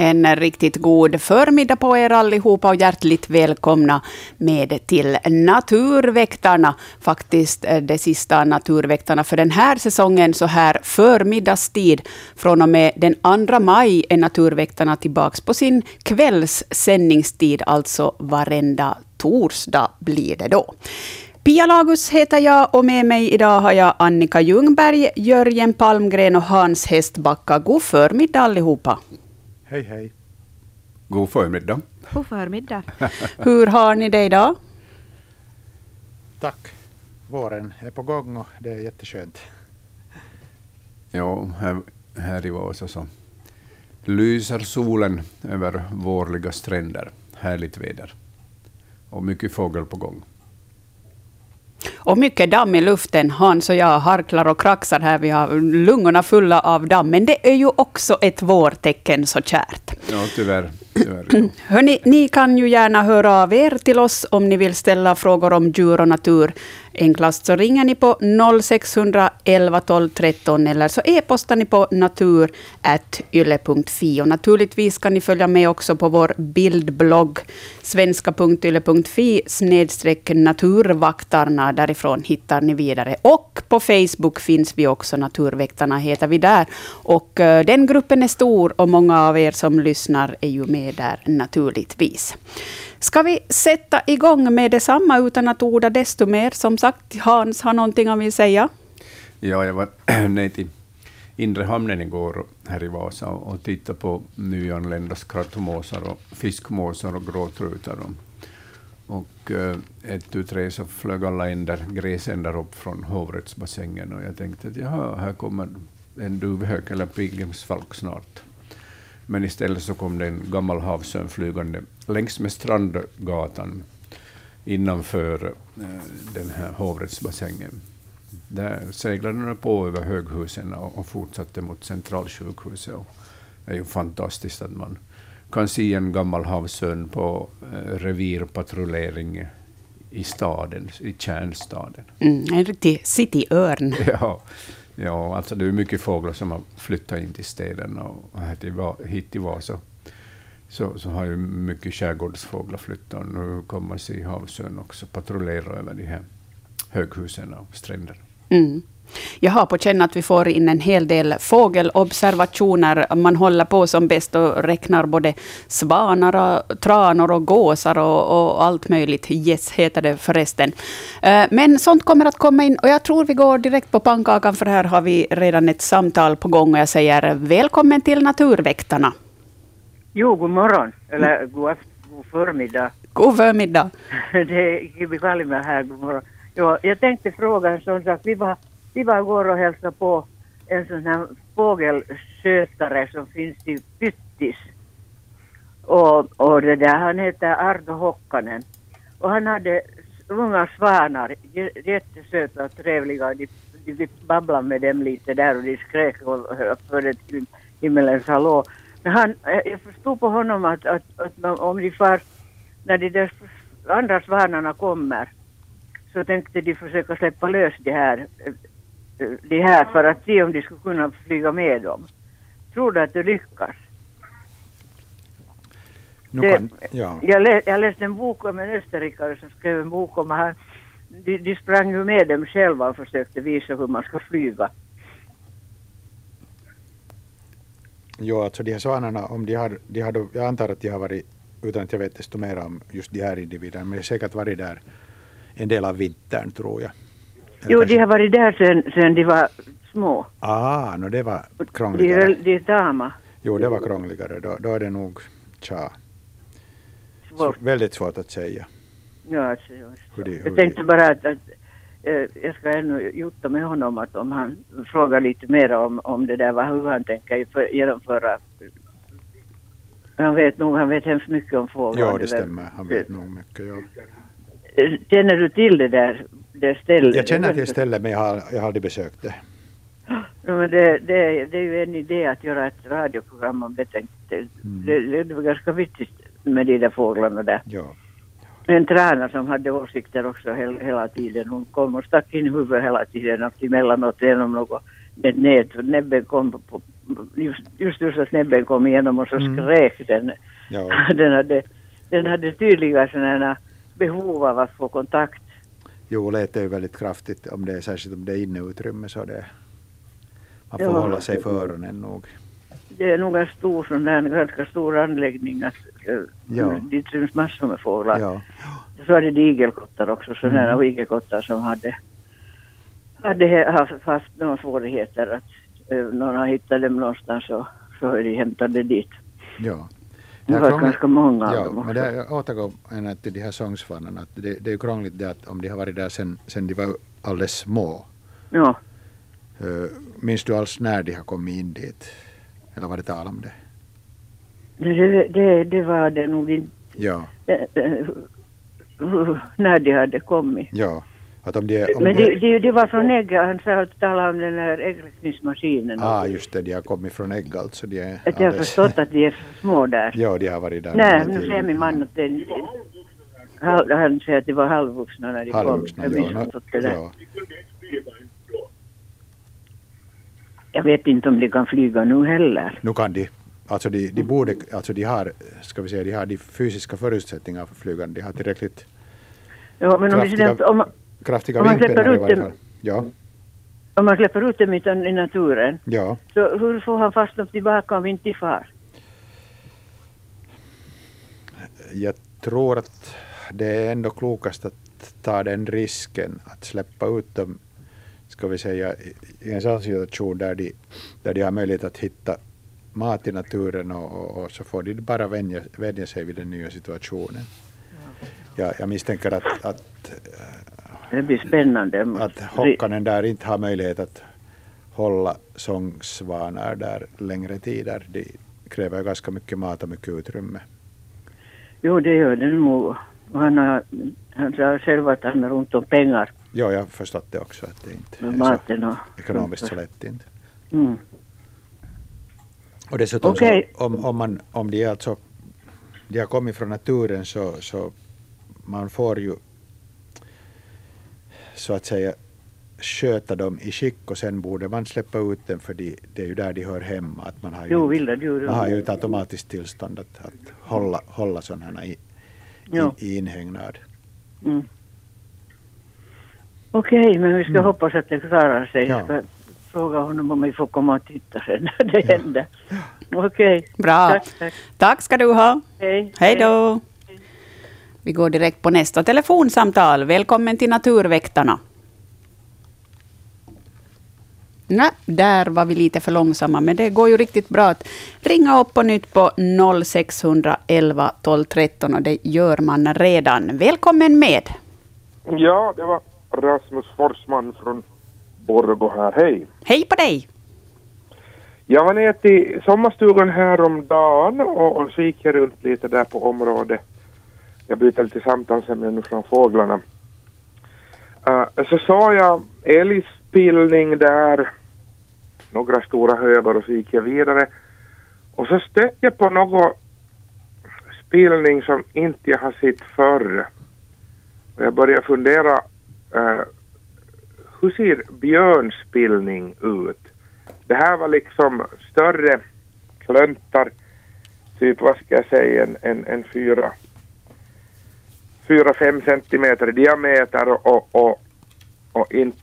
En riktigt god förmiddag på er allihopa och hjärtligt välkomna med till Naturväktarna. Faktiskt eh, de sista Naturväktarna för den här säsongen så här förmiddagstid. Från och med den 2 maj är Naturväktarna tillbaka på sin kvällssändningstid, alltså varenda torsdag blir det då. Pia Lagus heter jag och med mig idag har jag Annika Ljungberg, Jörgen Palmgren och Hans Hästbacka. God förmiddag allihopa. Hej, hej. God förmiddag. God förmiddag. Hur har ni det idag? Tack. Våren är på gång och det är jätteskönt. Ja, här, här i Vasa så lyser solen över vårliga stränder. Härligt väder. Och mycket fågel på gång. Och mycket damm i luften. Hans och jag harklar och kraxar här. Vi har lungorna fulla av damm. Men det är ju också ett vårtecken så kärt. Ja, tyvärr. tyvärr. Ni kan ju gärna höra av er till oss om ni vill ställa frågor om djur och natur. Enklast så ringer ni på 0611 12 13 eller så e-postar ni på natur.yle.fi. Och naturligtvis kan ni följa med också på vår bildblogg svenska.yle.fi snedstreck naturvaktarna. Därifrån hittar ni vidare. Och på Facebook finns vi också. Naturväktarna heter vi där. Och eh, den gruppen är stor och många av er som lyssnar är ju med där naturligtvis. Ska vi sätta igång med detsamma utan att orda desto mer? Som sagt, Hans har någonting han vill säga. Ja, jag var nere till inre hamnen igår här i Vasa och tittade på nyanlända skrattmåsar och fiskmåsar och gråtrutar. Och, eh, ett tu tre så flög alla änder, gräsändar upp från hovrättsbassängen och jag tänkte att jaha, här kommer en duvhök eller pilgrimsfalk snart. Men istället så kom det en gammal havsörn flygande längs med Strandgatan innanför eh, den här hovrättsbassängen. Där seglade den på över höghusen och, och fortsatte mot centralsjukhuset. Och det är ju fantastiskt att man kan se en gammal havsörn på eh, revirpatrullering i staden, i kärnstaden. Mm, en riktig cityörn. Ja, ja, alltså det är mycket fåglar som har flyttat in till städerna och hit till Vasa så, så har ju mycket skärgårdsfåglar flyttat. Nu kommer se havsörn också patrullera över de här höghusen och stränderna. Mm. Jag har på känn att vi får in en hel del fågelobservationer. Man håller på som bäst och räknar både svanar, och tranor och gåsar och, och, allt möjligt. Yes, heter det förresten. Eh, men sånt kommer att komma in och jag tror vi går direkt på pannkakan för här har vi redan ett samtal på gång och jag säger välkommen till Naturväktarna. Jo, god morgon. Eller god, god förmiddag. God förmiddag. det är Gibi Kalima här. God morgon. Jo, jag tänkte fråga en sån sak. Vi var, vi var igår och hälsade på en sån här fågelskötare som finns i Pyttis. Och, och det där, han heter Arto Hokkanen. Och han hade unga svanar, jättesöta och trevliga. De, de babblade med dem lite där och de skrek och förde till himmelens hallå. Men han, jag förstod på honom att, att, att om de far, när de där andra svanarna kommer, så tänkte de försöka släppa lös de här, de här för att se om de skulle kunna flyga med dem. Tror du att det lyckas? Det, kan, ja. jag, lä, jag läste en bok om en österrikare som skrev en bok om han, de, de sprang ju med dem själva och försökte visa hur man ska flyga. Jo, alltså de här svanarna, om de har, de har då, jag antar att de har varit, utan att jag vet desto mer om just de här individerna, men de har säkert varit där en del av vintern tror jag. Eller jo, kanske... de har varit där sen, sen de var små. Ah, no, det var krångligare. De, de är tama. Jo, det var krångligare. Då, då är det nog, tja, svårt. väldigt svårt att säga. Ja, alltså, hur de, hur jag tänkte bara att, att jag ska ännu jutta med honom att om han frågar lite mer om, om det där, hur han tänker för, genomföra. Han vet nog, han vet hemskt mycket om fåglar. Ja, det stämmer. Han vet nog mycket, ja. Eh, känner du till det där, det stället? Jag känner till stället men jag har, jag har aldrig besökt det. Ja, men det, det, det är ju en idé att göra ett radioprogram om det. Mm. Det, det, det var ganska viktigt med de där fåglarna där. Ja en träna som hade åsikter också hela, hela tiden. Hon kom och stack in huvudet hela tiden och emellanåt genom något nät. Näbben kom på, just, just, just att näbben kom igenom och så Mm. skrek den. Ja. Den hade, den hade tydliga sådana behov av att få kontakt. Jo, lät är ju väldigt kraftigt, om det är, särskilt om det är inneutrymme så det man får Ja. hålla sig för öronen nog. Det är nog en stor sån där, en ganska stor anläggning att, Ja. dit syns massor med fåglar. Ja. Så var det igelkottar också, sådana Mm. igelkottar som hade, hade haft, några svårigheter att eh, någon har hittat dem någonstans och så är de hämtade dit. Ja. Det var krångligt- ganska många av ja, dem men också. det är, jag återgår till de här sångsvanarna. Det, det är ju krångligt det att om de har varit där sen, sen de var alldeles små. Ja, Uh, minns du alls när de har kommit in dit? Eller var det tal om det? Det, det, det var det nog inte. Ja, eh, eh, när de hade kommit. ja. Att om de, om Men de, det, det, det var från ägg, han sa att tala om den här äggläggningsmaskinen. ah, just det, de har kommit från ägg alltså. De är Att jag har förstått att de är små där. Ja, de har varit där. Nej, nu säger min man att det, han, han säger att de var halvvuxna när de Halvvuxna, kom. ja. Jag där. ja. Jag vet inte om de kan flyga nu heller. Nu kan de, alltså de, de borde, alltså de har, ska vi säga, de har de fysiska förutsättningarna för flygande. De har tillräckligt Ja, men om, vi, Kraftiga- om, man- kraftiga Om man släpper ut dem-. Ja, om man släpper ut dem i, naturen, ja. så hur får han fast dem tillbaka om inte far? Jag tror att det är ändå klokast att ta den risken att släppa ut dem, ska vi säga, i en sån situation där de, där de har möjlighet att hitta mat i naturen och, och, och så får de bara vänja, vänja sig vid den nya situationen. Ja, jag misstänker att, att, Det blir spännande. att Hockanen där inte har möjlighet att hålla sångsvanar där längre tider. De kräver ganska mycket mat och mycket utrymme. Jo, det gör det nog. Han, har, han sa själv att han har ont om pengar Ja, jag har förstått det också att det inte är så ekonomiskt så lätt inte. Mm. Och dessutom Okej. så, om, om, man, om de, är alltså, de har kommit från naturen så, så man får ju så att säga sköta dem i skick och sen borde man släppa ut dem för de, det är ju där de hör hemma. Att man har ju, Jo, vilda djur. man har ju ett automatiskt tillstånd att, att hålla, hålla sådana i, Ja. i, i inhägnad. Mm. Okej, men vi ska hoppas att det klarar sig. Ja. Fråga honom om vi får komma och titta sen när det händer. Okej. Bra. Tack, tack. Tack ska du ha. Hej. Hej då. Vi går direkt på nästa telefonsamtal. Välkommen till Naturväktarna. Nej, där var vi lite för långsamma, men det går ju riktigt bra att ringa upp på nytt på 0611 12 13 och det gör man redan. Välkommen med. Ja, det var Rasmus Forsman från Borgå här. Hej! Hej på dig. Jag var nere till sommarstugan häromdagen och, och så gick jag runt lite där på området. Jag byter lite samtalsämne från fåglarna. Uh, så sa jag älgspillning där, några stora högar och så gick jag vidare. Och så stötte jag på någon spillning som inte jag har sett förr. Och jag började fundera, eh, hur ser björnspillning ut? Det här var liksom större klöntar, typ vad ska jag säga, en, en, en fyra, fyra, fem centimeter i diameter och, och, och, och inte,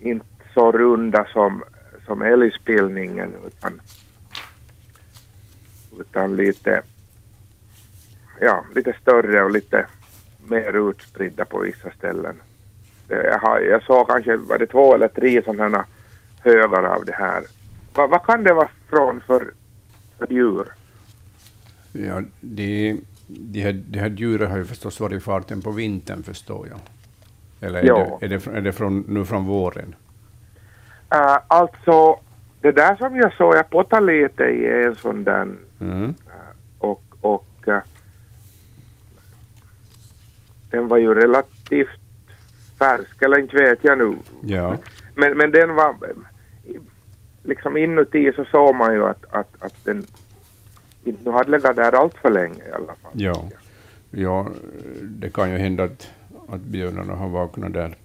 inte så runda som, som älgspillningen utan, utan lite, ja, lite större och lite mer utspridda på vissa ställen. Det- Jag, jag såg kanske, var det två eller tre sådana högar av det här. Va, vad kan det vara från för, för djur? Ja, de, de, här, de här djuren har ju förstås varit i farten på vintern, förstår jag. Eller är, Ja. det, är, det, från- är det från, nu från våren? Uh, alltså, det där som jag såg, jag pottade lite i en sån där Mm. och, och eh, den var ju relativt färsk, eller inte vet jag nu. Ja. Men, men den var, liksom inuti så såg man ju att, att, att den inte hade legat där allt för länge i alla fall. Ja. ja, det kan ju hända att, att björnarna har vaknat där.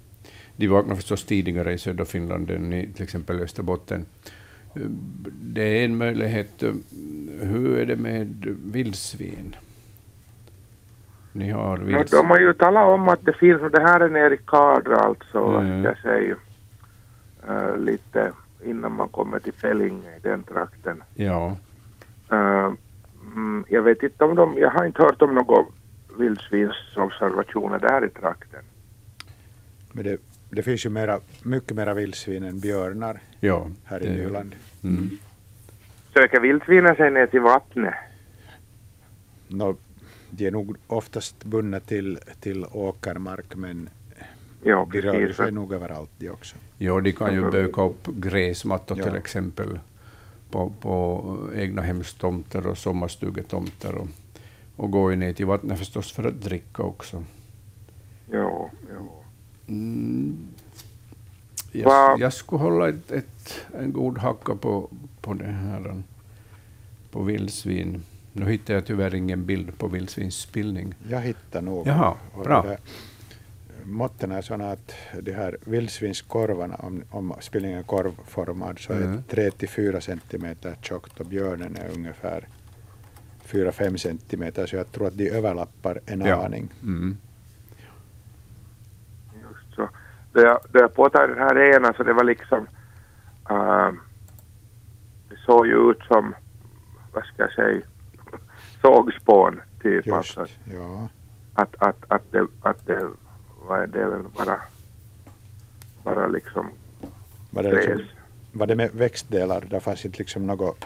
De vaknar förstås tidigare i södra Finland än i till exempel Österbotten. Det är en möjlighet. Hur är det med vildsvin? Ni har No, vildsvin. de har ju talat om att det finns, och det här är nere i Kadra alltså, Mm. jag säga, eh, lite innan man kommer till Fällinge i den trakten. Ja. Eh, mm, jag vet inte om de, jag har inte hört om några vildsvinsobservationer där i trakten. Men det, det finns ju mera, mycket mera vildsvin än björnar ja här i Nyland. Mm. Söker vildsvinen sig ner till vattnet? Nå, de är nog oftast bundna till, till åkermark men Ja, de rör sig nog överallt de också. Ja, de kan ju böka upp gräsmattor Ja. till exempel på, på egna hemstomter och sommarstugetomter och, och gå ner till vattnet förstås för att dricka också. Ja, ja. Mm. Jag, jag skulle hålla ett, ett, en god hacka på, på det här på vildsvin. Nu hittar jag tyvärr ingen bild på vildsvinsspillning. Jag hittar nog. Jaha, bra. där- Måtten är sådana att de här vildsvinskorvarna, om, om spillningen är korvformad, så Mm. är 3-4 centimeter tjockt och björnen är ungefär 4-5 centimeter, så jag tror att de överlappar en Ja. aning. Mm. Just så. Då jag, då jag påtog den här ena så det var liksom, uh, det såg ju ut som, vad ska jag säga, sågspån typ. Just, Alltså, ja. att, att, att, det, att det, vad det väl bara, bara liksom Var det, liksom, var det med växtdelar? Det fanns inte liksom något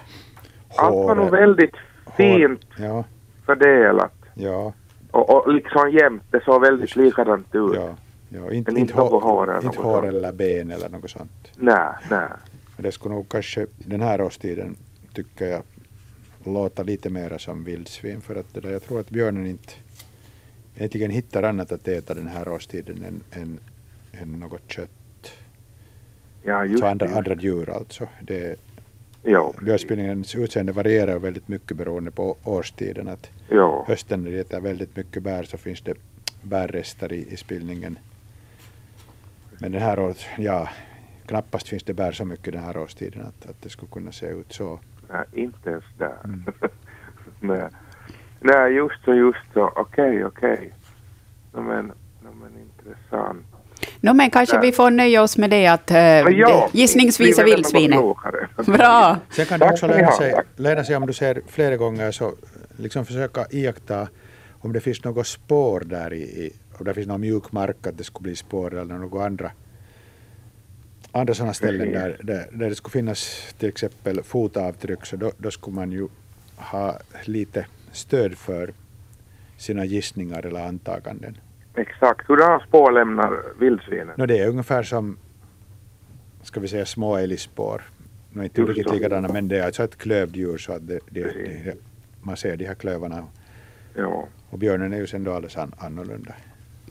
Allt var nog hår- väldigt hår- fint Ja, fördelat ja, och, och liksom jämnt. Det såg väldigt likadant ut. ja. ja. Inte, Men inte, hår hår, eller inte hår sånt. eller ben eller något sånt. Nej, nej. Det skulle nog kanske den här årstiden tycker jag låta lite mera som vildsvin för att det där, jag tror att björnen inte egentligen hittar annat att äta den här årstiden än, än, än något kött. Ja, just Så andra, det. andra djur alltså. Det, Ja, björnspillningens utseende varierar väldigt mycket beroende på årstiden. Att ja. hösten när det äter väldigt mycket bär så finns det bärrester i, i spillningen. Men den här året, ja, knappast finns det bär så mycket den här årstiden att, att det skulle kunna se ut så. Nej, inte ens där. Mm. nej. nej, just så, just så. Okej, okej. No, men, no, men intressant. No, men kanske Nej. vi får nöja oss med det att Men ja, det, gissningsvis är vildsvinet. Bra. Sen kan Tack också lära sig, lära sig om du ser flera gånger så liksom försöka iaktta om det finns något spår där i, i om det finns någon mjuk mark att det skulle bli spår eller något andra andra sådana ställen där, där, där det skulle finnas till exempel fotavtryck så då, då skulle man ju ha lite stöd för sina gissningar eller antaganden. Exakt. Hurdana spår lämnar vildsvinen? No, det är ungefär som ska vi säga små älgspår. No, inte riktigt likadana men det är alltså ett klövdjur så att det, det, det, man ser de här klövarna. Ja, Och björnen är ju sen då alldeles an, annorlunda.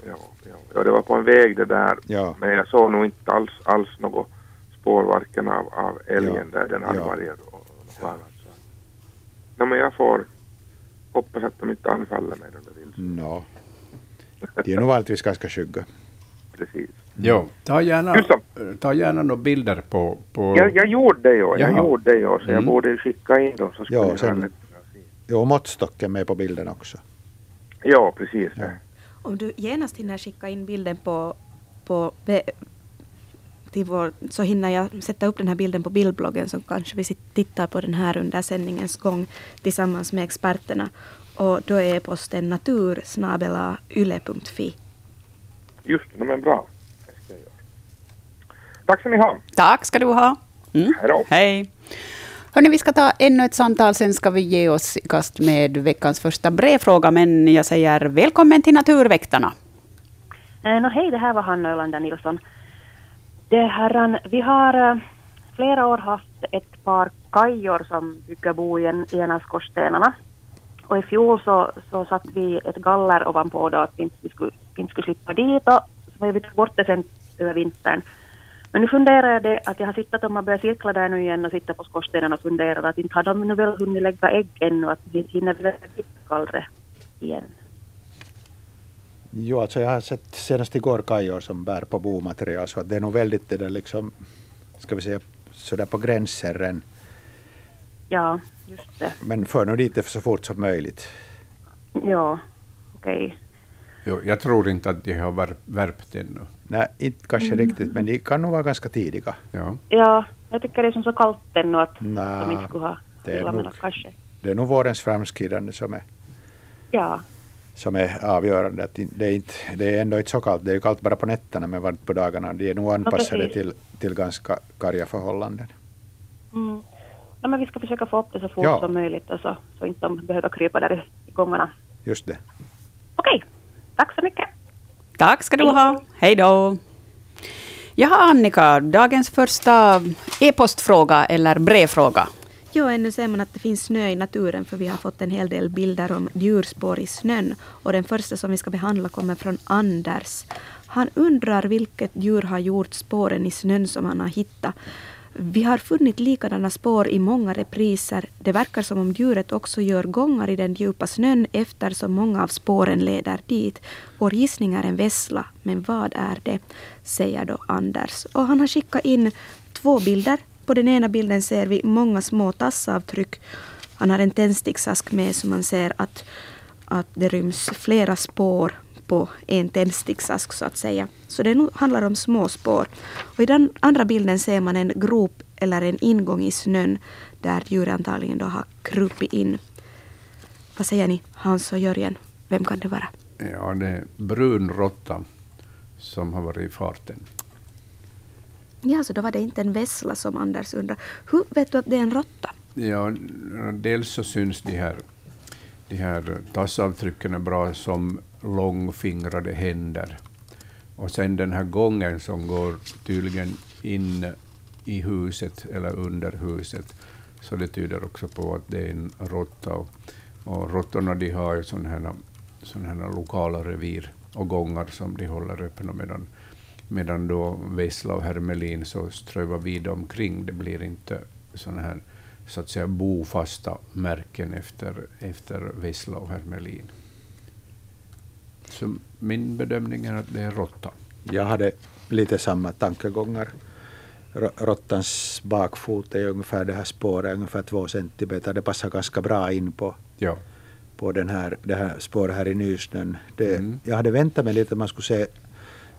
Ja, ja. ja, det var på en väg det där. Ja, Men jag såg nog inte alls, alls något spår varken av, av älgen Ja. där den hade Ja. varit och, och något annat. Så. No, men jag får hoppas att de inte anfaller mig de där vildsvinen. no. De är nog vanligtvis ganska skygga. Precis. Jo, ta gärna, ta gärna några bilder på... på Jag, jag gjorde det ju, jag gjorde det ju, så jag Mm. borde skicka in dem så skulle Ja, jag sen- ha lätt att se. Jo, måttstocken med på bilden också. Ja, precis. Ja. Om du genast hinner skicka in bilden på, på till vår, så hinner jag sätta upp den här bilden på bildbloggen så kanske vi tittar på den här under sändningens gång tillsammans med experterna. Och då är e-posten natursnabelayle.fi. Just det, men bra. Tack ska ni ha. Tack ska du ha. Mm. Hej då. Hej. Hörni, vi ska ta ännu ett samtal, sen ska vi ge oss i kast med veckans första brevfråga. Men jag säger välkommen till Naturväktarna. Eh, Nå, hej, det här var Hanna Ölander Nilsson. Det herran, vi har eh, flera år haft ett par kajor som bygger bo i en, i en av skorstenarna. Och i fjol så, så satte vi ett galler ovanpå då att vi inte skulle, inte skulle slippa dit och så har vi tagit bort det sen över vintern. Men nu funderar jag det att jag har sittat och man börjar cirkla där nu igen och sitta på skorstenen och funderar att inte har de nu väl hunnit lägga ägg ännu att vi hinner väl gallret igen. Jo, alltså jag har sett senast igår kajor som bär på bomaterial så att det är nog väldigt det där liksom, ska vi säga, sådär på gränsen. Ja, just det. Men för nu dit så fort som möjligt. Ja, okej. Jo, jag tror inte att de har vär- värpt ännu. Nej, inte kanske riktigt, men de kan nog vara ganska tidiga. Ja. Ja, jag tycker det är som så kallt ännu att Nja, de inte skulle ha det är nog- kanske. Det är nog vårens framskridande som är, Ja, som är avgörande. Att det, är inte, det är ändå inte så kallt. Det är ju kallt bara på nätterna men varmt på dagarna. De är nog anpassade precis. till, till ganska karga förhållanden. mm. ja, men vi ska försöka få upp det så fort Ja. som möjligt och så, så inte de behöver krypa där i- i gångarna. Just det. Okej, tack så mycket. Tack ska du ha. Hej då. Jaha, Annika, dagens första e-postfråga eller brevfråga. Jo, ännu ser man att det finns snö i naturen för vi har fått en hel del bilder om djurspår i snön. Och den första som vi ska behandla kommer från Anders. Han undrar vilket djur har gjort spåren i snön som han har hittat. Vi har funnit likadana spår i många repriser. Det verkar som om djuret också gör gångar i den djupa snön eftersom många av spåren leder dit. Vår gissning är en vessla, men vad är det? Säger då Anders. Och han har skickat in två bilder. På den ena bilden ser vi många små tassavtryck. Han har en tändsticksask med så man ser att, att det ryms flera spår på en tändsticksask så att säga. Så det handlar om små spår. Och I den andra bilden ser man en grop eller en ingång i snön där djuret antagligen då har krupit in. Vad säger ni, Hans och Jörgen? Vem kan det vara? ja, det är brun råtta som har varit i farten. Ja, så då var det inte en vessla som Anders undrar. Hur vet du att det är en råtta? Ja, dels så syns de här, de här tassavtrycken bra som långfingrade händer. Och sen den här gången som går tydligen in i huset eller under huset, så det tyder också på att det är en råtta. Och, och råttorna de har ju sådana här, såna här lokala revir och gångar som de håller öppna medan, medan då vessla och hermelin så strövar vida omkring. Det blir inte sådana här så att säga bofasta märken efter, efter vessla och hermelin. Så min bedömning är att det är råtta. Jag hade lite samma tankegångar. Rå- Råttans bakfot är ungefär det här spåret, ungefär två centimeter. Det passar ganska bra in på, Ja. på den här, det här spåret här i nysnön. Det, Mm. Jag hade väntat mig lite att man skulle se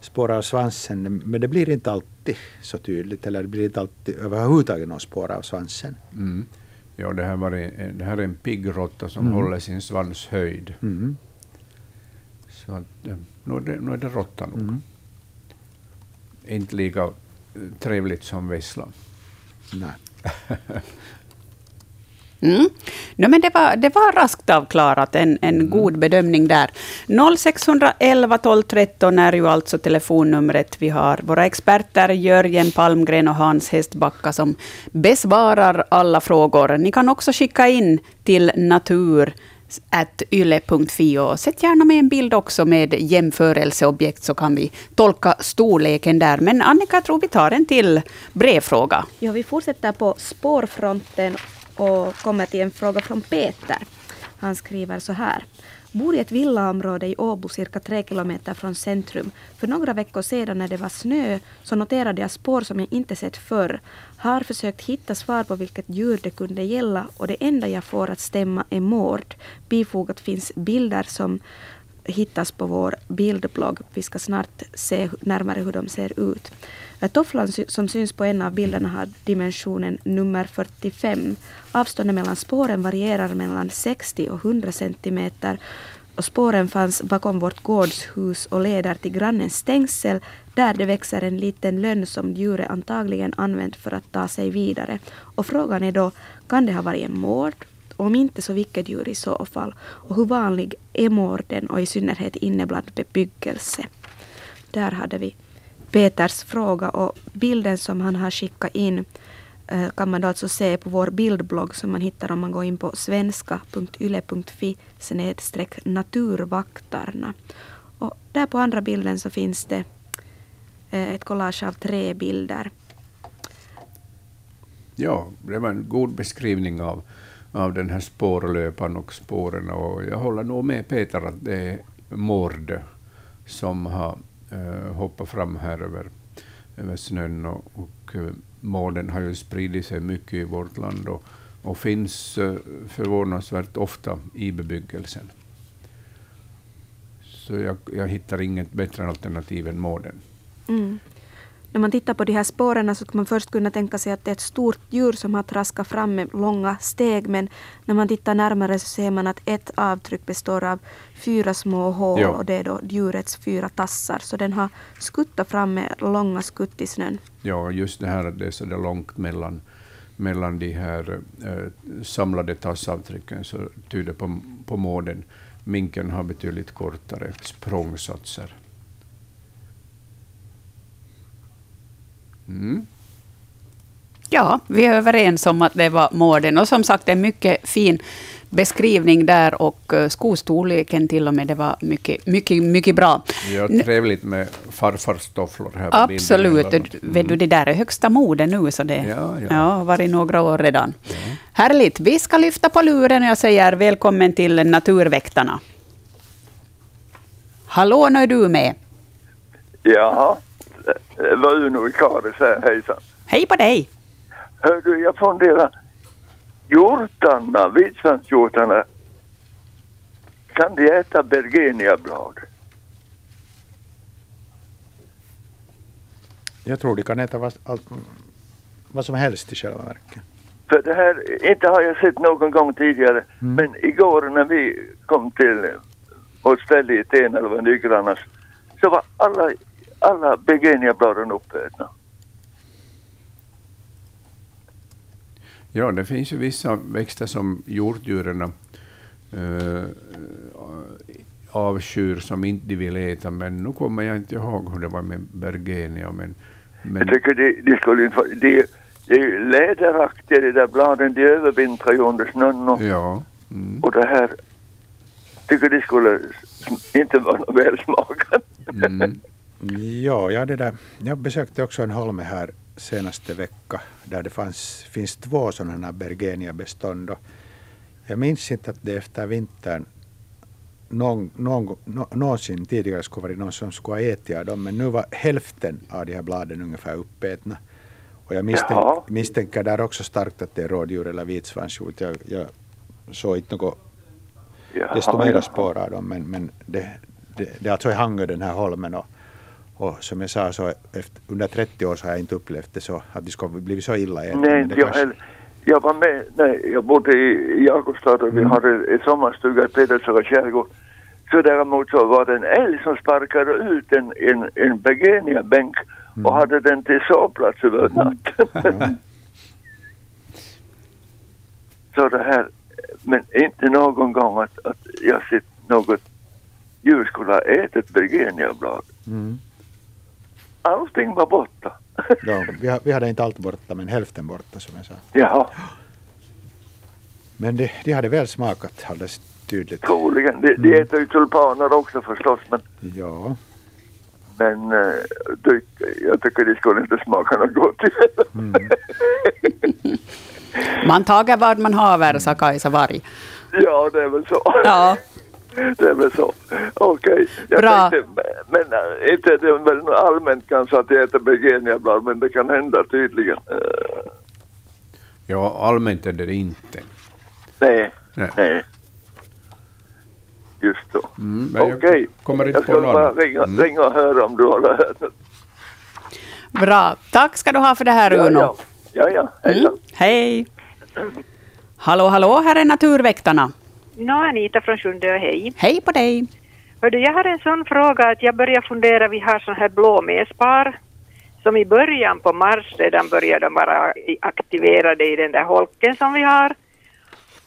spår av svansen, men det blir inte alltid så tydligt. Eller det blir inte alltid överhuvudtaget någon spår av svansen. Mm. Ja, det, här var en, det här är en pigg råtta som Mm. håller sin svans höjd. Mm. Så att, eh, nu, är det, nu är det råtta nog. Mm. Inte lika eh, trevligt som vessla. Nej. Mm. No, men det, var, det var raskt avklarat, en, en god bedömning där. 0611 12 13 är ju alltså telefonnumret. Vi har våra experter Jörgen Palmgren och Hans Hästbacka som besvarar alla frågor. Ni kan också skicka in till natur yle.fi och sätt gärna med en bild också med jämförelseobjekt så kan vi tolka storleken där. Men Annika, jag tror vi tar en till brevfråga. Ja, vi fortsätter på spårfronten och kommer till en fråga från Peter. Han skriver så här. Bor i ett villaområde i Åbo cirka tre kilometer från centrum. För några veckor sedan när det var snö så noterade jag spår som jag inte sett förr. Har försökt hitta svar på vilket djur det kunde gälla och det enda jag får att stämma är mård. Bifogat finns bilder som hittas på vår bildblogg. Vi ska snart se närmare hur de ser ut. Tofflan som syns på en av bilderna har dimensionen nummer 45. Avståndet mellan spåren varierar mellan 60 och 100 centimeter. Och spåren fanns bakom vårt gårdshus och leder till grannens stängsel där det växer en liten lönn som djuret antagligen använt för att ta sig vidare. Och frågan är då, kan det ha varit en mård? Om inte så vilket djur i så fall? Och hur vanlig är mården och i synnerhet inne bland bebyggelse? Där hade vi Peters fråga och bilden som han har skickat in eh, kan man då alltså se på vår bildblogg som man hittar om man går in på svenska.yle.fi snedstreck naturvaktarna. Och där på andra bilden så finns det eh, ett collage av tre bilder. Ja, det var en god beskrivning av, av den här spårlöpan och spåren. Och jag håller nog med Peter att det är mord som har eh, hoppat fram här över, över snön. Och, och eh, mården har ju spridit sig mycket i vårt land och, och finns eh, förvånansvärt ofta i bebyggelsen. Så jag, jag hittar inget bättre alternativ än mården. Mm. När man tittar på de här spåren så ska man först kunna tänka sig att det är ett stort djur som har traskat fram med långa steg. Men när man tittar närmare så ser man att ett avtryck består av fyra små hål Ja. och det är då djurets fyra tassar. Så den har skuttat fram med långa skutt i snön. Ja, just det här att det är så där långt mellan, mellan de här eh, samlade tassavtrycken så tyder på, på mården. Minken har betydligt kortare språngsatser. Mm. Ja, vi är överens om att det var mården. Och som sagt, en mycket fin beskrivning där och eh, skostorleken till och med. Det var mycket, mycket, mycket bra. N- trevligt med farfars tofflor här Absolut. bilden. Vet du, det där är högsta mode nu, så det Ja, ja. ja, har varit några år redan. Härligt. Vi ska lyfta på luren och jag säger välkommen till Naturväktarna. Hallå, nu är du med. Jaha, det var Uno i Karis här, hejsan. Hej på dig. Hör du, jag funderar. Hjortarna, vitsvanshjortarna, kan de äta bergeniablad? Jag tror de kan äta vad, allt, vad som helst i själva verket. För det här, inte har jag sett någon gång tidigare, men igår när vi kom till vårt ställe i Tenälva, Nygranas, så var alla, alla bergeniabladen uppätna. Ja, det finns ju vissa växter som hjortdjuren eh, avskyr som inte de vill äta, men nu kommer jag inte ihåg hur det var med bergenia. Men, men Jag tycker de, de skulle inte få, de, de är ju läderaktiga de där bladen, de övervintrar ju under snön och, ja, mm, och det här, tycker de skulle inte vara något välsmakande. mm, Ja, ja det där. jag besökte också en holme här senaste vecka där det fanns, finns två sådana här bergeniabestånd. Jag minns inte att det efter vintern någon, någon, nå- någonsin tidigare skulle varit någon som skulle ha ätit av dem, men nu var hälften av de här bladen ungefär uppätna. Och jag misstänk, misstänker där också starkt att det är rådjur eller vitsvanshjort. Jag, jag såg inte något desto mera spår av dem. Men, men det, det, det är alltså i Hangö den här holmen och, och som jag sa så efter, under 30 år så har jag inte upplevt det så att de skulle blivit så illa ätna. Nej, det jag kanske-. Jag var med, nej, jag bodde i Jakobstad och vi hade ett sommarstuga i Pedersöra skärgård. Så däremot så var det en älg som sparkade ut en, en, en bergeniabänk och hade den till sovplats över natten. så det här, men inte någon gång att, att jag sett något djur skulle ha ätit bergeniablad. Mm. Allting var borta. Ja, vi, vi hade inte allt borta men hälften borta som jag sa. Jaha. Men de, de hade väl smakat alldeles tydligt. Troligen. De, de äter ju tulpaner också förstås men, Ja, men eh, det, jag tycker de skulle inte smaka något gott. Man tager vad man haver, sa Kajsa Varg. ja, det är väl så. Ja, Det är väl så. Okej. Jag Bra. tänkte, men äh, inte det är väl allmänt kanske att jag äter bergeniablad men det kan hända tydligen. Eh, ja, allmänt är det inte. nej, Nej. nej. Just så. Mm, jag Okej. kommer inte Jag på skulle något bara ringa, Mm. ringa och höra om du har hört. bra. Tack ska du ha för det här, Ja, Uno. ja. Ja, ja. Hejsan. Mm. Hej. Hallå, hallå, här är Naturväktarna. Nå, Anita från Sjunde och hej. Hej på dig. Hördu, jag har en sån fråga att jag börjar fundera, vi har sån här blåmespar som i början på mars redan började de vara aktiverade i den där holken som vi har.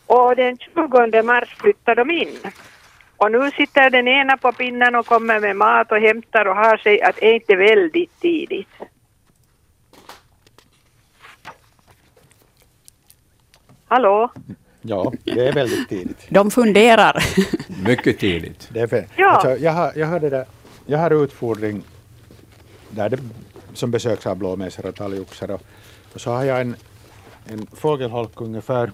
Och den 20 mars flyttar de in. Och nu sitter den ena på pinnen och kommer med mat och hämtar och har sig att är inte väldigt tidigt. Hallå? Ja, det är väldigt tidigt. De funderar. Mycket tidigt. Det är fel. Ja. Alltså, jag, har, jag, har det där, jag har utfodring där det, som besöks av blåmesar och talgoxar. Och, och så har jag en, en fågelholk ungefär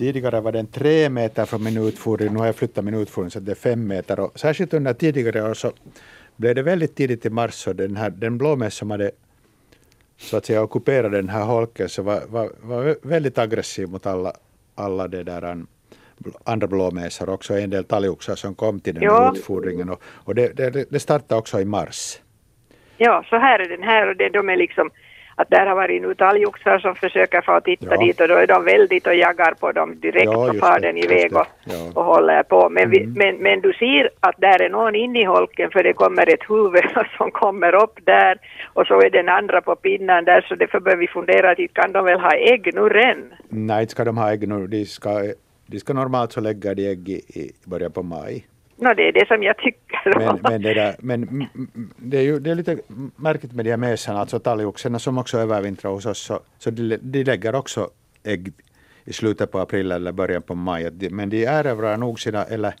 Tidigare var den tre meter från min utfodring, nu har jag flyttat min utfodring så att det är fem meter. Och särskilt under tidigare år så blev det väldigt tidigt i mars och den, här, den blåmes som hade så att säga ockuperade den här holken så var, var, var väldigt aggressiv mot alla, alla det där an, andra blåmesar också en del talgoxar som kom till den här Ja. utfodringen och, och det, det, det startade också i mars. Ja, så här är den här och det, de är liksom att där har varit nu talgoxar som försöker få titta Ja. dit och då är de väldigt och jagar på dem direkt Ja, och far den iväg och, Ja. och håller på. Men, vi, Mm. men, men du ser att där är någon inne i holken för det kommer ett huvud som kommer upp där och så är den andra på pinnen där så därför bör vi fundera att kan de väl ha ägg nu redan? Nej, inte ska de ha ägg nu. De ska, de ska normalt så lägga de ägg i, i början på maj. Nå, det är det som jag tycker. Men, men, det, där, men det är ju det är lite märkligt med de här mesarna, alltså talgoxarna som också övervintrar hos oss, så, så de, de lägger också ägg i slutet på april eller början på maj. Men de erövrar nog sina, eller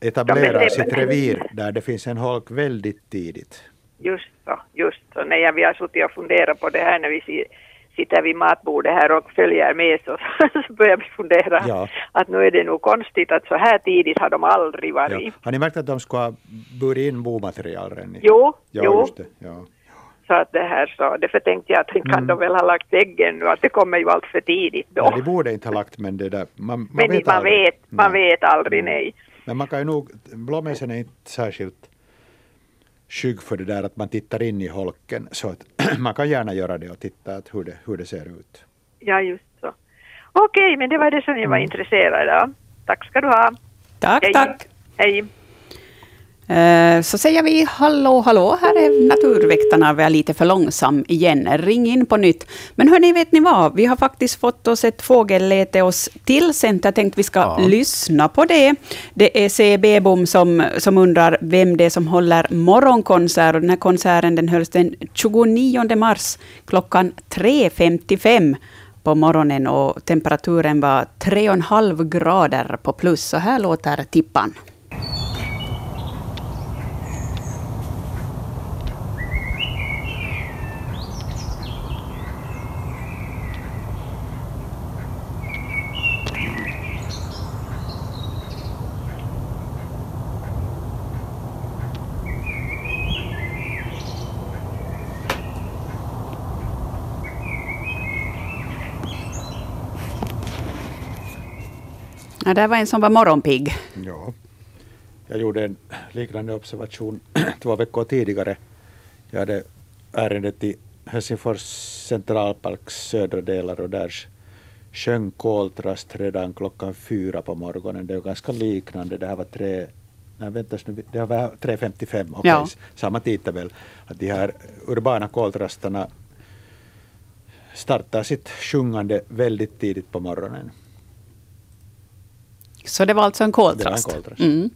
etablerar sitt revir där det finns en holk väldigt tidigt. Just så, just så. Jag, vi har suttit och funderat på det här när vi si- sitter vid matbordet här och följer med så, så börjar vi fundera Ja. att nu är det nog konstigt att så här tidigt har de aldrig varit. Ja. Har ni märkt att de ska ha burit in bomaterial redan? Jo, ja, jo. Ja. Så att det här så, därför tänkte jag att kan Mm. de väl ha lagt äggen nu, att det kommer ju allt för tidigt då. Ja, de borde inte ha lagt, men det där, man, man men vet man aldrig. vet, man Nej. vet aldrig nej. Men man kan ju nog, blåmesen är inte särskilt skygg för det där att man tittar in i holken. Så att man kan gärna göra det och titta att hur, det, hur det ser ut. Ja, just så. Okej, men det var det som jag var Mm. intresserad av. Tack ska du ha. Tack, Hej. tack. Hej. Eh, Så säger vi hallå, hallå, här är Naturväktarna. Vi är lite för långsam igen. Ring in på nytt. Men hörni, vet ni vad? Vi har faktiskt fått oss ett fågelläte oss tillsänt. Jag tänkte vi ska Ja. lyssna på det. Det är CB Bom som, som undrar vem det är som håller morgonkonsert. Och den här konserten den hölls den 29 mars klockan 3.55 på morgonen och temperaturen var 3,5 grader på plus. Så här låter tippan. Ja, det var en som var morgonpigg. Ja. Jag gjorde en liknande observation två veckor tidigare. Jag hade ärendet i Helsingfors centralparks södra delar och där sjöng koltrast redan klockan fyra på morgonen. Det är ganska liknande. Det här var tre Nej, vänta nu, det var 3.55, okej, Ja. samma tidtabell. Att de här urbana koltrastarna startar sitt sjungande väldigt tidigt på morgonen. Så det var alltså en Det var en koltrast. koltrast. Mm.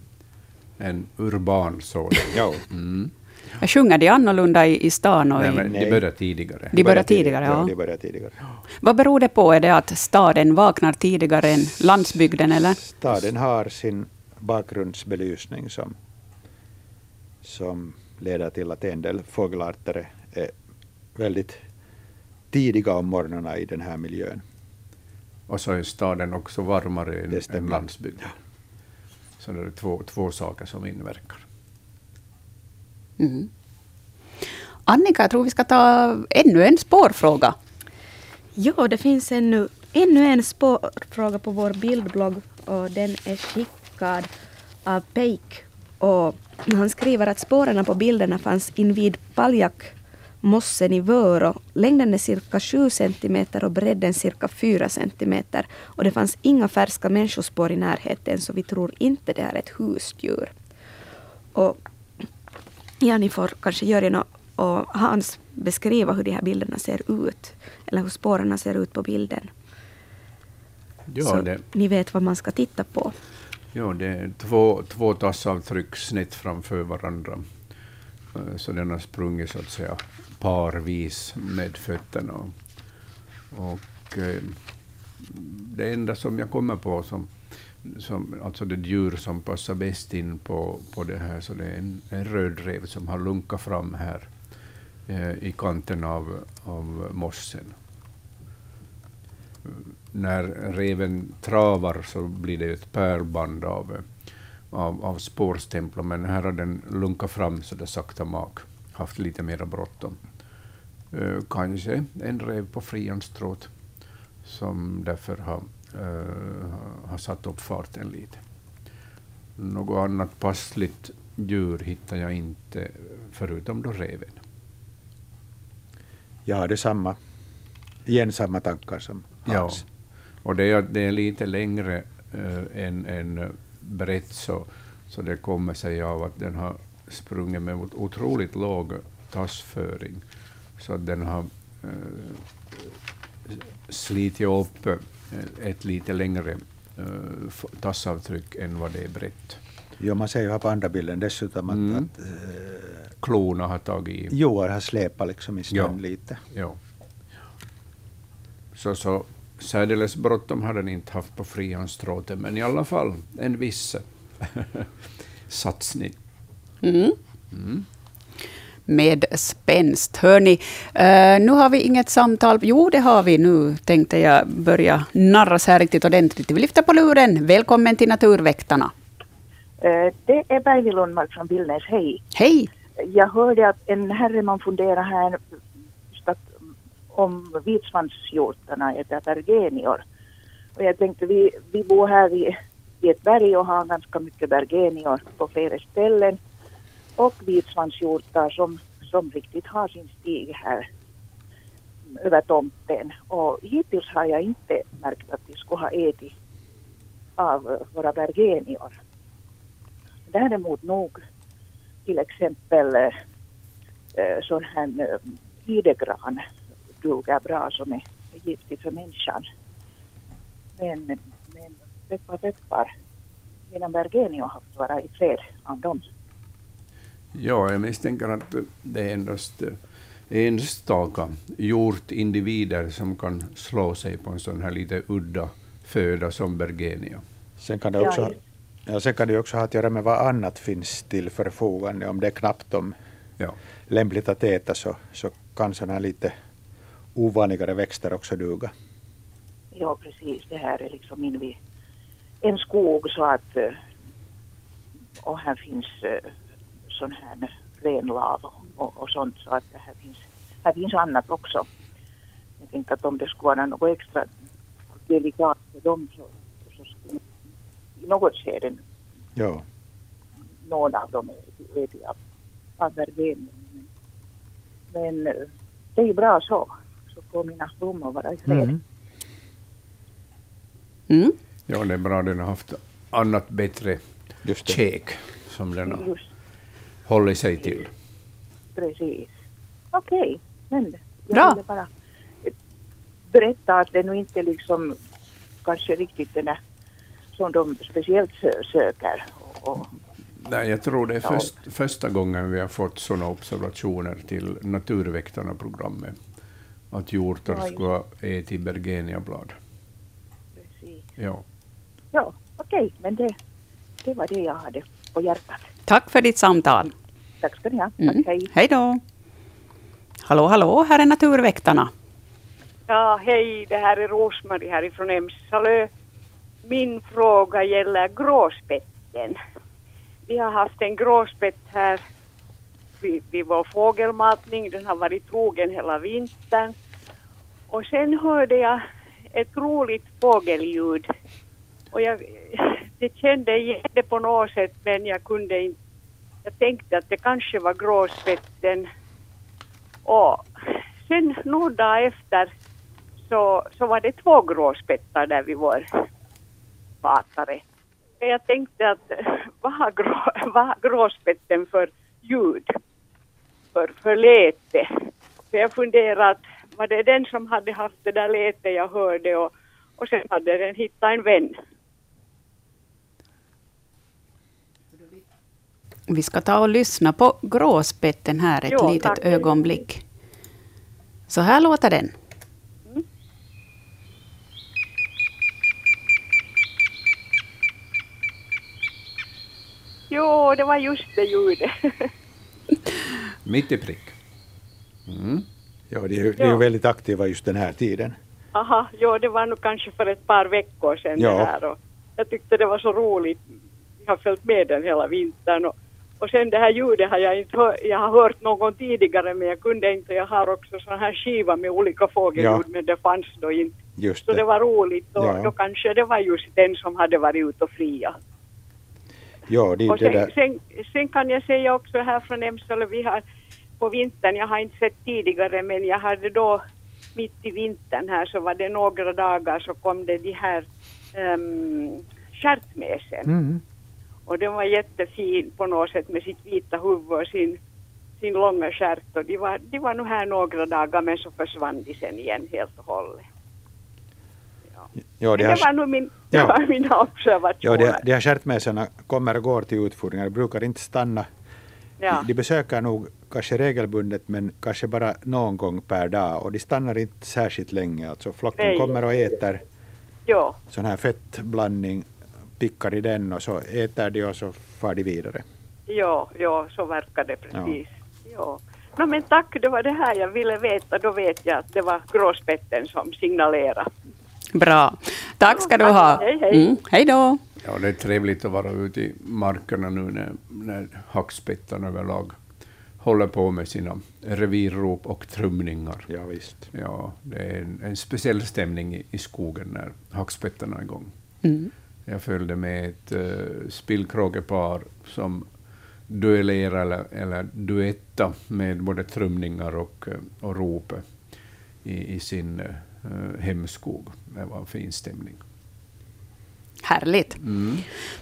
En urban sådan. Jo. Mm. Jag sjunger de annorlunda i, i stan och Nej, men de Nej. började tidigare. De börjar tidigare, ja. de börjar tidigare. Vad beror det på? Är det att staden vaknar tidigare än landsbygden, eller? Staden har sin bakgrundsbelysning som, som leder till att en del fågelarter är väldigt tidiga om morgnarna i den här miljön. Och så är staden också varmare än, än landsbygden. Så det är två, två saker som inverkar. Mm. Annika, jag tror vi ska ta ännu en spårfråga. Ja, det finns ännu, ännu en spårfråga på vår bildblogg och den är skickad av Peik. Och han skriver att spåren på bilderna fanns invid Paljakmossen i Vörå. Längden är cirka 7 centimeter och bredden cirka 4 centimeter. Och det fanns inga färska människospår i närheten så vi tror inte det är ett husdjur. Och Ja, ni får kanske Jörgen och, och Hans beskriva hur de här bilderna ser ut. Eller hur spåren ser ut på bilden. Ja, så det, ni vet vad man ska titta på. ja, det är två, två tassavtryck snett framför varandra. Eh, Så den har sprungit så att säga parvis med fötterna. Och eh, det enda som jag kommer på som, som alltså det djur som passar bäst in på, på det här, så det är en, en rödrev som har lunkat fram här eh, i kanten av, av mossen. När reven travar så blir det ett pärlband av, av, av spårstämplar, men här har den lunkat fram så det sakta mak, haft lite mera bråttom. Eh, kanske en rev på frianstråt som därför har, uh, har satt upp farten lite. Något annat passligt djur hittar jag inte, förutom då reven. Jag hade samma, igen samma tankar som Hans. Ja, och det är, det är lite längre uh, än, än brett, så, så det kommer sig av att den har sprungit med otroligt låg tassföring, så att den har uh, slitit upp ett lite längre uh, tassavtryck än vad det är brett. Jo, man ser ju här på andra bilden dessutom att, mm. att uh, klorna har tagit i. Jo, har släpat liksom i snön ja. lite. Ja. Så, så särdeles bråttom har den inte haft på frihandsstråten, men i alla fall en viss satsning. Mm. Mm med spänst. Hörni, uh, nu har vi inget samtal. Jo, det har vi nu, tänkte jag börja narras här riktigt ordentligt. Vi lyfter på luren. Välkommen till Naturväktarna. Uh, det är Bergvi Lundmark från Billnäs. Hej. Hej. Jag hörde att en herreman funderar här om vitsvanshjortarna är bergenior. Och jag tänkte, vi, vi bor här vid, vid ett berg och har ganska mycket bergenior på flera ställen och vitsvanshjortar som, som riktigt har sin stig här över tomten. Och hittills har jag inte märkt att de skulle ha ätit av våra bergenior. Däremot nog till exempel äh, sån här eh, äh, lidegran duger bra som är giftig för människan. Men, men peppar peppar, mina bergenior har fått vara i fred av dem. Ja, jag misstänker att det är endast enstaka hjortindivider som kan slå sig på en sån här lite udda föda som Bergenia. Sen kan det också, ja, sen kan det också ha att göra med vad annat finns till förfogande. Om det är knappt om ja. lämpligt att äta så, så kan sådana här lite ovanligare växter också duga. Ja, precis. Det här är liksom in vid en skog så att eh, och här finns eh, sån här renlav och, och sånt så att det här finns, här finns annat också. Jag tänkte att om det skulle vara något extra delikat för dem så, så skulle i något skede ja. någon av dem är av, av men, men det är bra så. Så får mina blommor vara i fred. Mm. Mm. Ja, det är bra. Den har haft annat bättre käk som den har Just hållit sig till. Precis. Okej, okay. men jag Bra. ville bara berätta att det nu inte liksom kanske riktigt den där som de speciellt söker. Och, Nej, jag tror det är först, första gången vi har fått sådana observationer till Naturväktarna-programmet. Att hjortar ha ätit bergeniablad. Precis. Ja. Ja, okej, okay. men det, det var det jag hade på hjärtat. Tack för ditt samtal. Tack ska ni ha. Mm. hej. Hej då. Hallå, hallå, här är Naturväktarna. Ja, hej, det här är Rosmarie härifrån Emsalö. Min fråga gäller gråspetten. Vi har haft en gråspett här vid, vid vår fågelmatning. Den har varit trogen hela vintern. Och sen hörde jag ett roligt fågelljud. Och jag, det kände igen det på något sätt men jag kunde inte jag tänkte att det kanske var gråsvetten. Och sen några dagar efter så, så var det två gråspettar där vid vår batare. Jag tänkte att vad har, grå, vad har gråspetten för ljud? För, för läte? Så jag funderade att var det den som hade haft det där läte jag hörde och, och sen hade den hittat en vän. Vi ska ta och lyssna på gråspetten här ett jo, litet tack. ögonblick. Så här låter den. Mm. Jo, det var just det ljudet. Mitt i prick. Mm. Ja, de är, de är väldigt aktiva just den här tiden. Aha, jo, det var nog kanske för ett par veckor sedan ja. det här. Och jag tyckte det var så roligt. Jag har följt med den hela vintern och Och sen det här ljudet har jag inte hört, jag har hört någon tidigare men jag kunde inte, jag har också sån här skiva med olika fågelljud Ja. men det fanns då inte. Just Så det det. var roligt och Ja. då kanske det var just den som hade varit ute och fria. Ja, det, Och det sen, där. sen, sen kan jag säga också här från Emsale, vi har på vintern, jag har inte sett tidigare men jag hade då mitt i vintern här så var det några dagar så kom det de här um, stjärtmesen. Mm. Och den var jättefin på något sätt med sitt vita huvud och sin, sin långa stjärt och de var, de var nog här några dagar men så försvann de sen igen helt och hållet. Ja, de det här, var nog min, det Ja. var mina ja, observationer. de, de här stjärtmesarna kommer och går till utfodringar, de brukar inte stanna. Ja. De, de besöker nog kanske regelbundet men kanske bara någon gång per dag och de stannar inte särskilt länge. Alltså flocken Nej. kommer och äter Ja. sån här fettblandning, pickar i den och så äter de och så far de vidare. Ja, ja, så verkar det precis. Ja. No, men tack, det var det här jag ville veta. Då vet jag att det var gråspetten som signalerade. Bra. Tack ska du ha. Hej, hej. Mm, hej då. Ja, det är trevligt att vara ute i markerna nu när, när hackspettarna överlag håller på med sina revirrop och trumningar. Ja, visst. Ja, det är en, en speciell stämning i, i skogen när hackspettarna är igång. Mm. Jag följde med ett uh, spillkråkepar som duellerade eller, eller duetta med både trumningar och, eh, och rop i, i sin uh, hemskog. Det var en fin stämning. Härligt.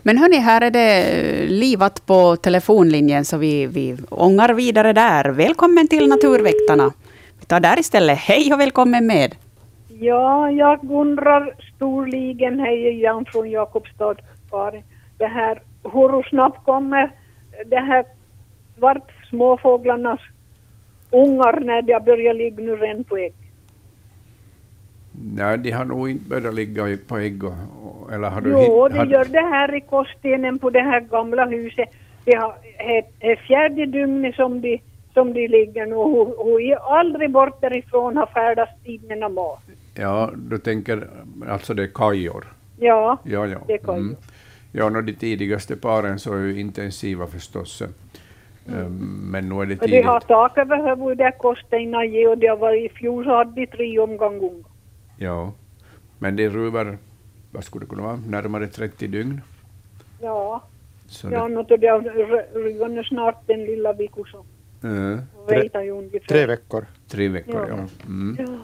Men hörni, här är det livat på telefonlinjen, så vi, vi ångar vidare där. Välkommen till Naturväktarna. Vi tar där istället. Hej och välkommen med. Ja, jag undrar storligen, hej Jan från Jakobstad, det här, hur snabbt kommer det här svart småfåglarnas ungar när de börjar ligga nu redan på ägg? Nej, de har nog inte börjat ligga på ägg. Och, och- eller har du Jo, de har- gör det här i koststenen på det här gamla huset. Det är fjärde dygnet som de, som de ligger nu. Hon, hon är aldrig bort därifrån har färdats tid med mat. Ja, du tänker alltså det är kajor? Ja, Ja, ja. det är kajor. Ja, no, de tidigaste paren så är ju intensiva förstås. Mm. Men nu är det Och de tidigt. har tak över huvudet där koststenar ge och det har varit i fjol så hade de tre omgångar. Ja. Men det ruvar, vad skulle det kunna vara, närmare 30 dygn. Ja, Så ja det, något och det snart den lilla viku så ungefär. Tre veckor. tre veckor, Ja. ja. Mm. Ja,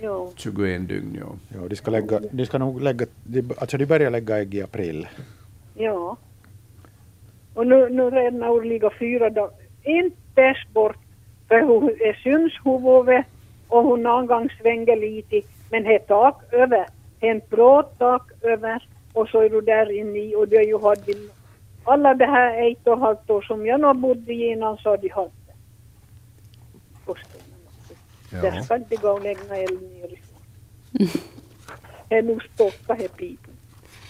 ja. 21 dygn, ja. Ja, de ska, lägga, de ska nog lägga, de, alltså de börjar lägga ägg i april. Ja. Och nu, nu redan har hon ligger fyra dagar. Inte bäst bort, för hon är syns huvudet och hon någon gång svänger lite. Men det är tak över. Det är en bra tak över och så är du där inne i och det är ju hade alla det här ett och ett halvt år som jag nog bodde i innan så har de hållit det. Nerifrån. Det är nog stoppa här pipen.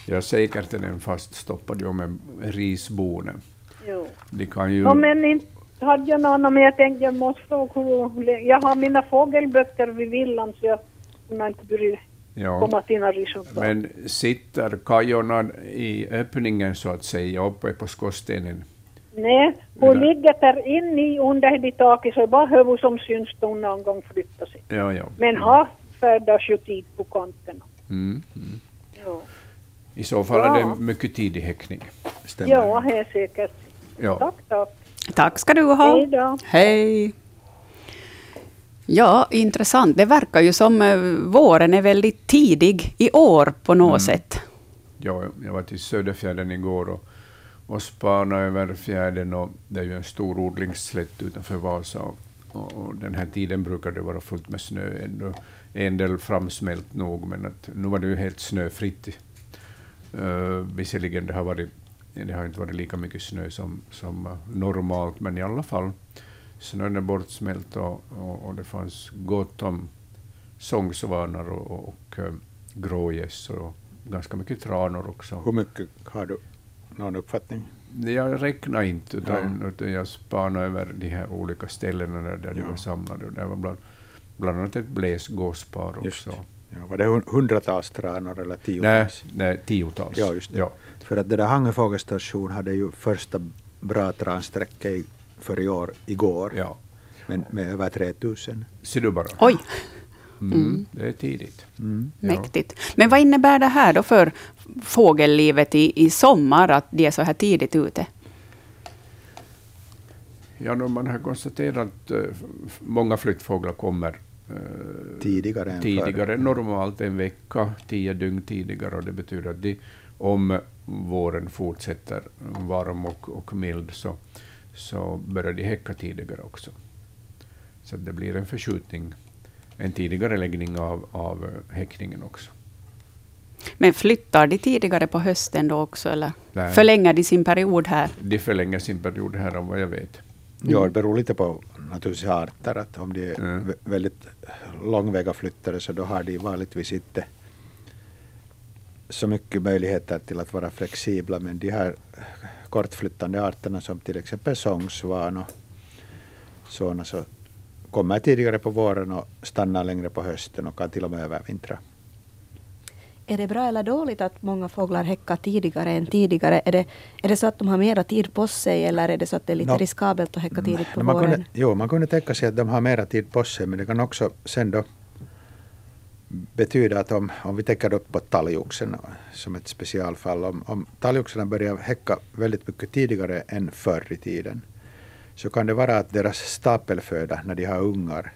Ja, säkert är den faststoppad ju med risbone. Jo. De kan ju... Ja, men inte hade jag någon, men jag tänkte jag måste hur Jag har mina fågelböcker vid villan så jag kunde inte börja ja. komma till några. Men sitter kajorna i öppningen så att säga uppe på skorstenen? Nej, hon Nej. ligger där inne i under det taket så det är bara huvudet som syns då hon någon gång flyttar sig. Ja, ja. Men har färdas ju tid på kanterna. Mm. Mm. Ja, I så fall är Ja. det mycket tidig häckning. Stämmer. ja det är säkert. Ja. Tack, tack. Tack ska du ha. Hej då. Hej. Ja, intressant. Det verkar ju som eh, våren är väldigt tidig i år på något sätt. Ja, jag var till Söderfjärden igår och, och spana över fjärden. Och det är ju en stor odlingsslätt utanför Vasa. Och, och, och den här tiden brukar det vara fullt med snö. Ändå en del framsmält nog, men att, nu var det ju helt snöfritt. Uh, visserligen det har varit, det har inte varit lika mycket snö som, som normalt, men i alla fall. Snön är bortsmält och, och, och det fanns gott om sångsvanar och, och, och eh, grågäss och ganska mycket tranor också. Hur mycket har du någon uppfattning? Jag räknar inte, utan, utan jag spanade över de här olika ställena där, där de Ja. var samlade. Och det var bland, bland annat ett bläsgåspar Just också. Ja, var det hun- hundratals tranor eller Nej, tiotals? nej, tiotals. Ja, just det. Ja. För att det där Hangö fågelstation hade ju första bra transträcke i, för i år, igår. Ja. Men med över 3000. Ser du bara. Oj, Mm. Det är tidigt. Mm. Mäktigt. Men vad innebär det här då för fågellivet i, i sommar, att de är så här tidigt ute? Ja, då man har konstaterat att eh, många flyttfåglar kommer eh, Tidigare än tidigare, förr. normalt en vecka, tio dygn tidigare. Och det betyder att de, om våren fortsätter varm och, och mild så, så börjar de häcka tidigare också. Så det blir en förskjutning, en tidigare läggning av, av häckningen också. Men flyttar de tidigare på hösten då också, eller Nej. förlänger de sin period här? De förlänger sin period här om vad jag vet. Ja, det beror lite på naturligtvis arter. Att om de är Mm. vä- väldigt långväga flyttare så då har de vanligtvis inte så mycket möjligheter till att vara flexibla. Men de här kortflyttande arterna som till exempel sångsvan och sådana så kommer tidigare på våren och stannar längre på hösten och kan till och med övervintra. Är det bra eller dåligt att många fåglar häckar tidigare än tidigare? Är det, är det så att de har mera tid på sig eller är det så att det är lite Nå. riskabelt att häcka tidigt på No, man, våren? kunde, jo, man kunde tänka sig att de har mera tid på sig men det kan också sen då betyda att om, om vi tänker upp på talgoxen som ett specialfall, om, om talgoxarna börjar häcka väldigt mycket tidigare än förr i tiden så kan det vara att deras stapelföda när de har ungar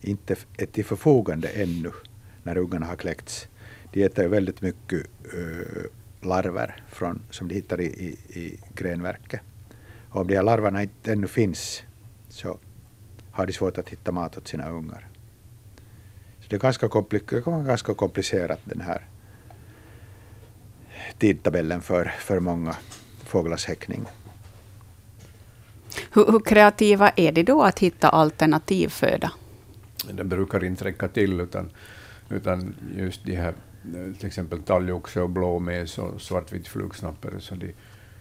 inte är till förfogande ännu när ungarna har kläckts. De äter ju väldigt mycket eh, larver från, som de hittar i, i, i grenverket. Och om de här larverna inte ännu finns så har de svårt att hitta mat åt sina ungar. Så det, är ganska det kan vara ganska komplicerat den här tidtabellen för, för många fåglars häckning. Hur, hur kreativa är de då att hitta alternativ föda? Den brukar inte räcka till, utan, utan just de här, Eh, till exempel talgoxe och blåmes och svartvit flugsnappare, så de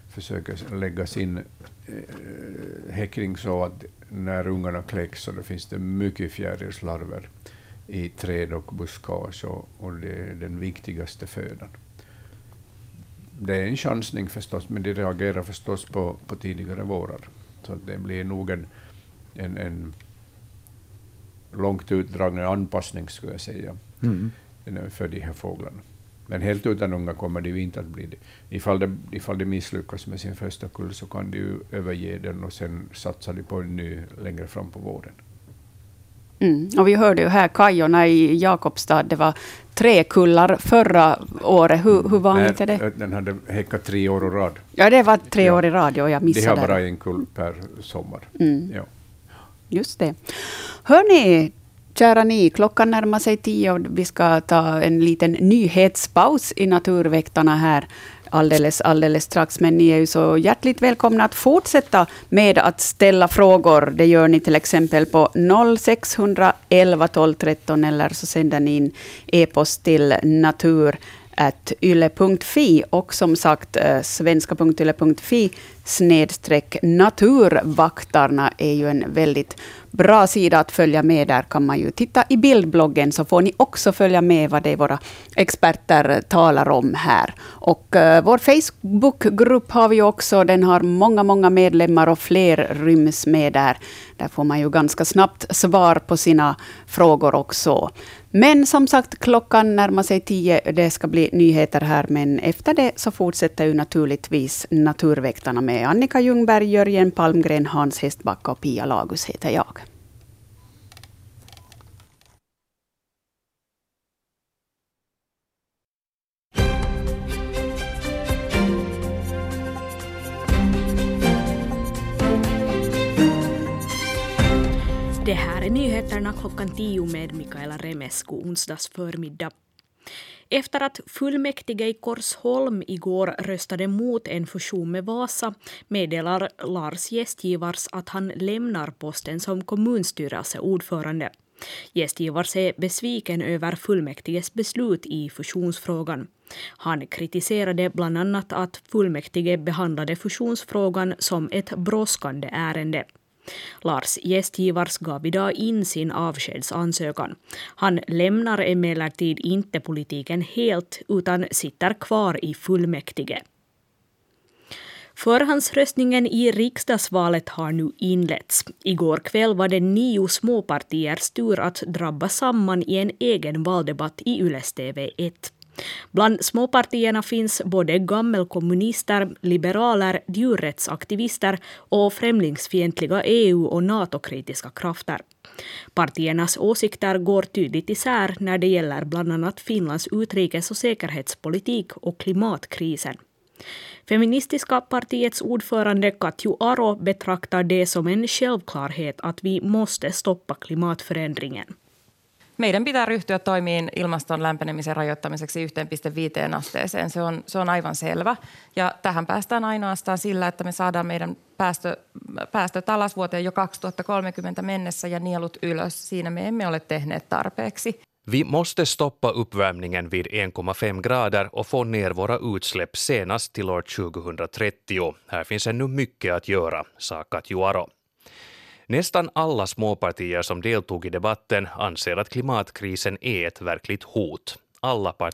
försöker lägga sin eh, häckning så att när ungarna kläcks så finns det mycket fjärilslarver i träd och buskage och, och det är den viktigaste födan. Det är en chansning förstås, men de reagerar förstås på, på tidigare vårar. Så det blir nog en, en, en långt utdragen anpassning, skulle jag säga, Mm eh, för de här fåglarna. Men helt utan unga kommer de ju inte att bli det. Ifall de, ifall de misslyckas med sin första kull så kan de ju överge den och sen satsa de på en ny längre fram på våren. Mm. Och vi hörde ju här Kajorna i Jakobstad, det var tre kullar förra året. Hur, hur vanligt är det? Den hade häckat tre år i rad. Ja, det var tre år i radio, jag De missade har det. bara en kull per sommar. Mm. Ja. Just det. Hörni, kära ni, klockan närmar sig tio och vi ska ta en liten nyhetspaus i Naturväktarna här alldeles, alldeles strax. Men ni är ju så hjärtligt välkomna att fortsätta med att ställa frågor. Det gör ni till exempel på 0611 12 13 eller så sänder ni in e-post till natur yle.fi och som sagt eh, svenska.yle.fi snedstreck naturvaktarna är ju en väldigt bra sida att följa med. Där kan man ju titta i bildbloggen så får ni också följa med vad det är våra experter talar om här. Och eh, vår Facebookgrupp har vi också. Den har många, många medlemmar och fler ryms med där. Där får man ju ganska snabbt svar på sina frågor också. Men som sagt, klockan närmar sig tio. Det ska bli nyheter här, men efter det så fortsätter ju naturligtvis Naturväktarna med Annika Ljungberg, Jörgen Palmgren, Hans Hästbacka och Pia Lagus heter jag. Nyheterna klockan tio med Mikaela Remesko onsdags förmiddag. Efter att fullmäktige i Korsholm igår röstade mot en fusion med Vasa meddelar Lars Gästgivars att han lämnar posten som kommunstyrelseordförande. Gästgivars är besviken över fullmäktiges beslut i fusionsfrågan. Han kritiserade bland annat att fullmäktige behandlade fusionsfrågan som ett brådskande ärende. Lars Gästgivars gav idag in sin avskedsansökan. Han lämnar emellertid inte politiken helt utan sitter kvar i fullmäktige. Förhandsröstningen i riksdagsvalet har nu inletts. Igår kväll var det nio småpartiers tur att drabba samman i en egen valdebatt i Yles TV 1. Bland småpartierna finns både gammelkommunister, liberaler, djurrättsaktivister och främlingsfientliga EU och NATO-kritiska krafter. Partiernas åsikter går tydligt isär när det gäller bland annat Finlands utrikes och säkerhetspolitik och klimatkrisen. Feministiska partiets ordförande Katju Aro betraktar det som en självklarhet att vi måste stoppa klimatförändringen. Meidän pitää ryhtyä toimiin ilmaston lämpenemisen rajoittamiseksi 1,5 asteeseen. Se on, se on aivan selvä. Ja tähän päästään ainoastaan sillä, että me saadaan meidän päästö, päästöt alas vuoteen jo 2030 mennessä ja nielut ylös. Siinä me emme ole tehneet tarpeeksi. Vi måste stoppa uppvärmningen vid 1,5 grader och få ner våra utsläpp senast till år 2030. Här finns ännu mycket att göra, sa Katjuaro. Nästan alla småpartier som deltog i debatten anser att klimatkrisen är ett verkligt hot. Alla partier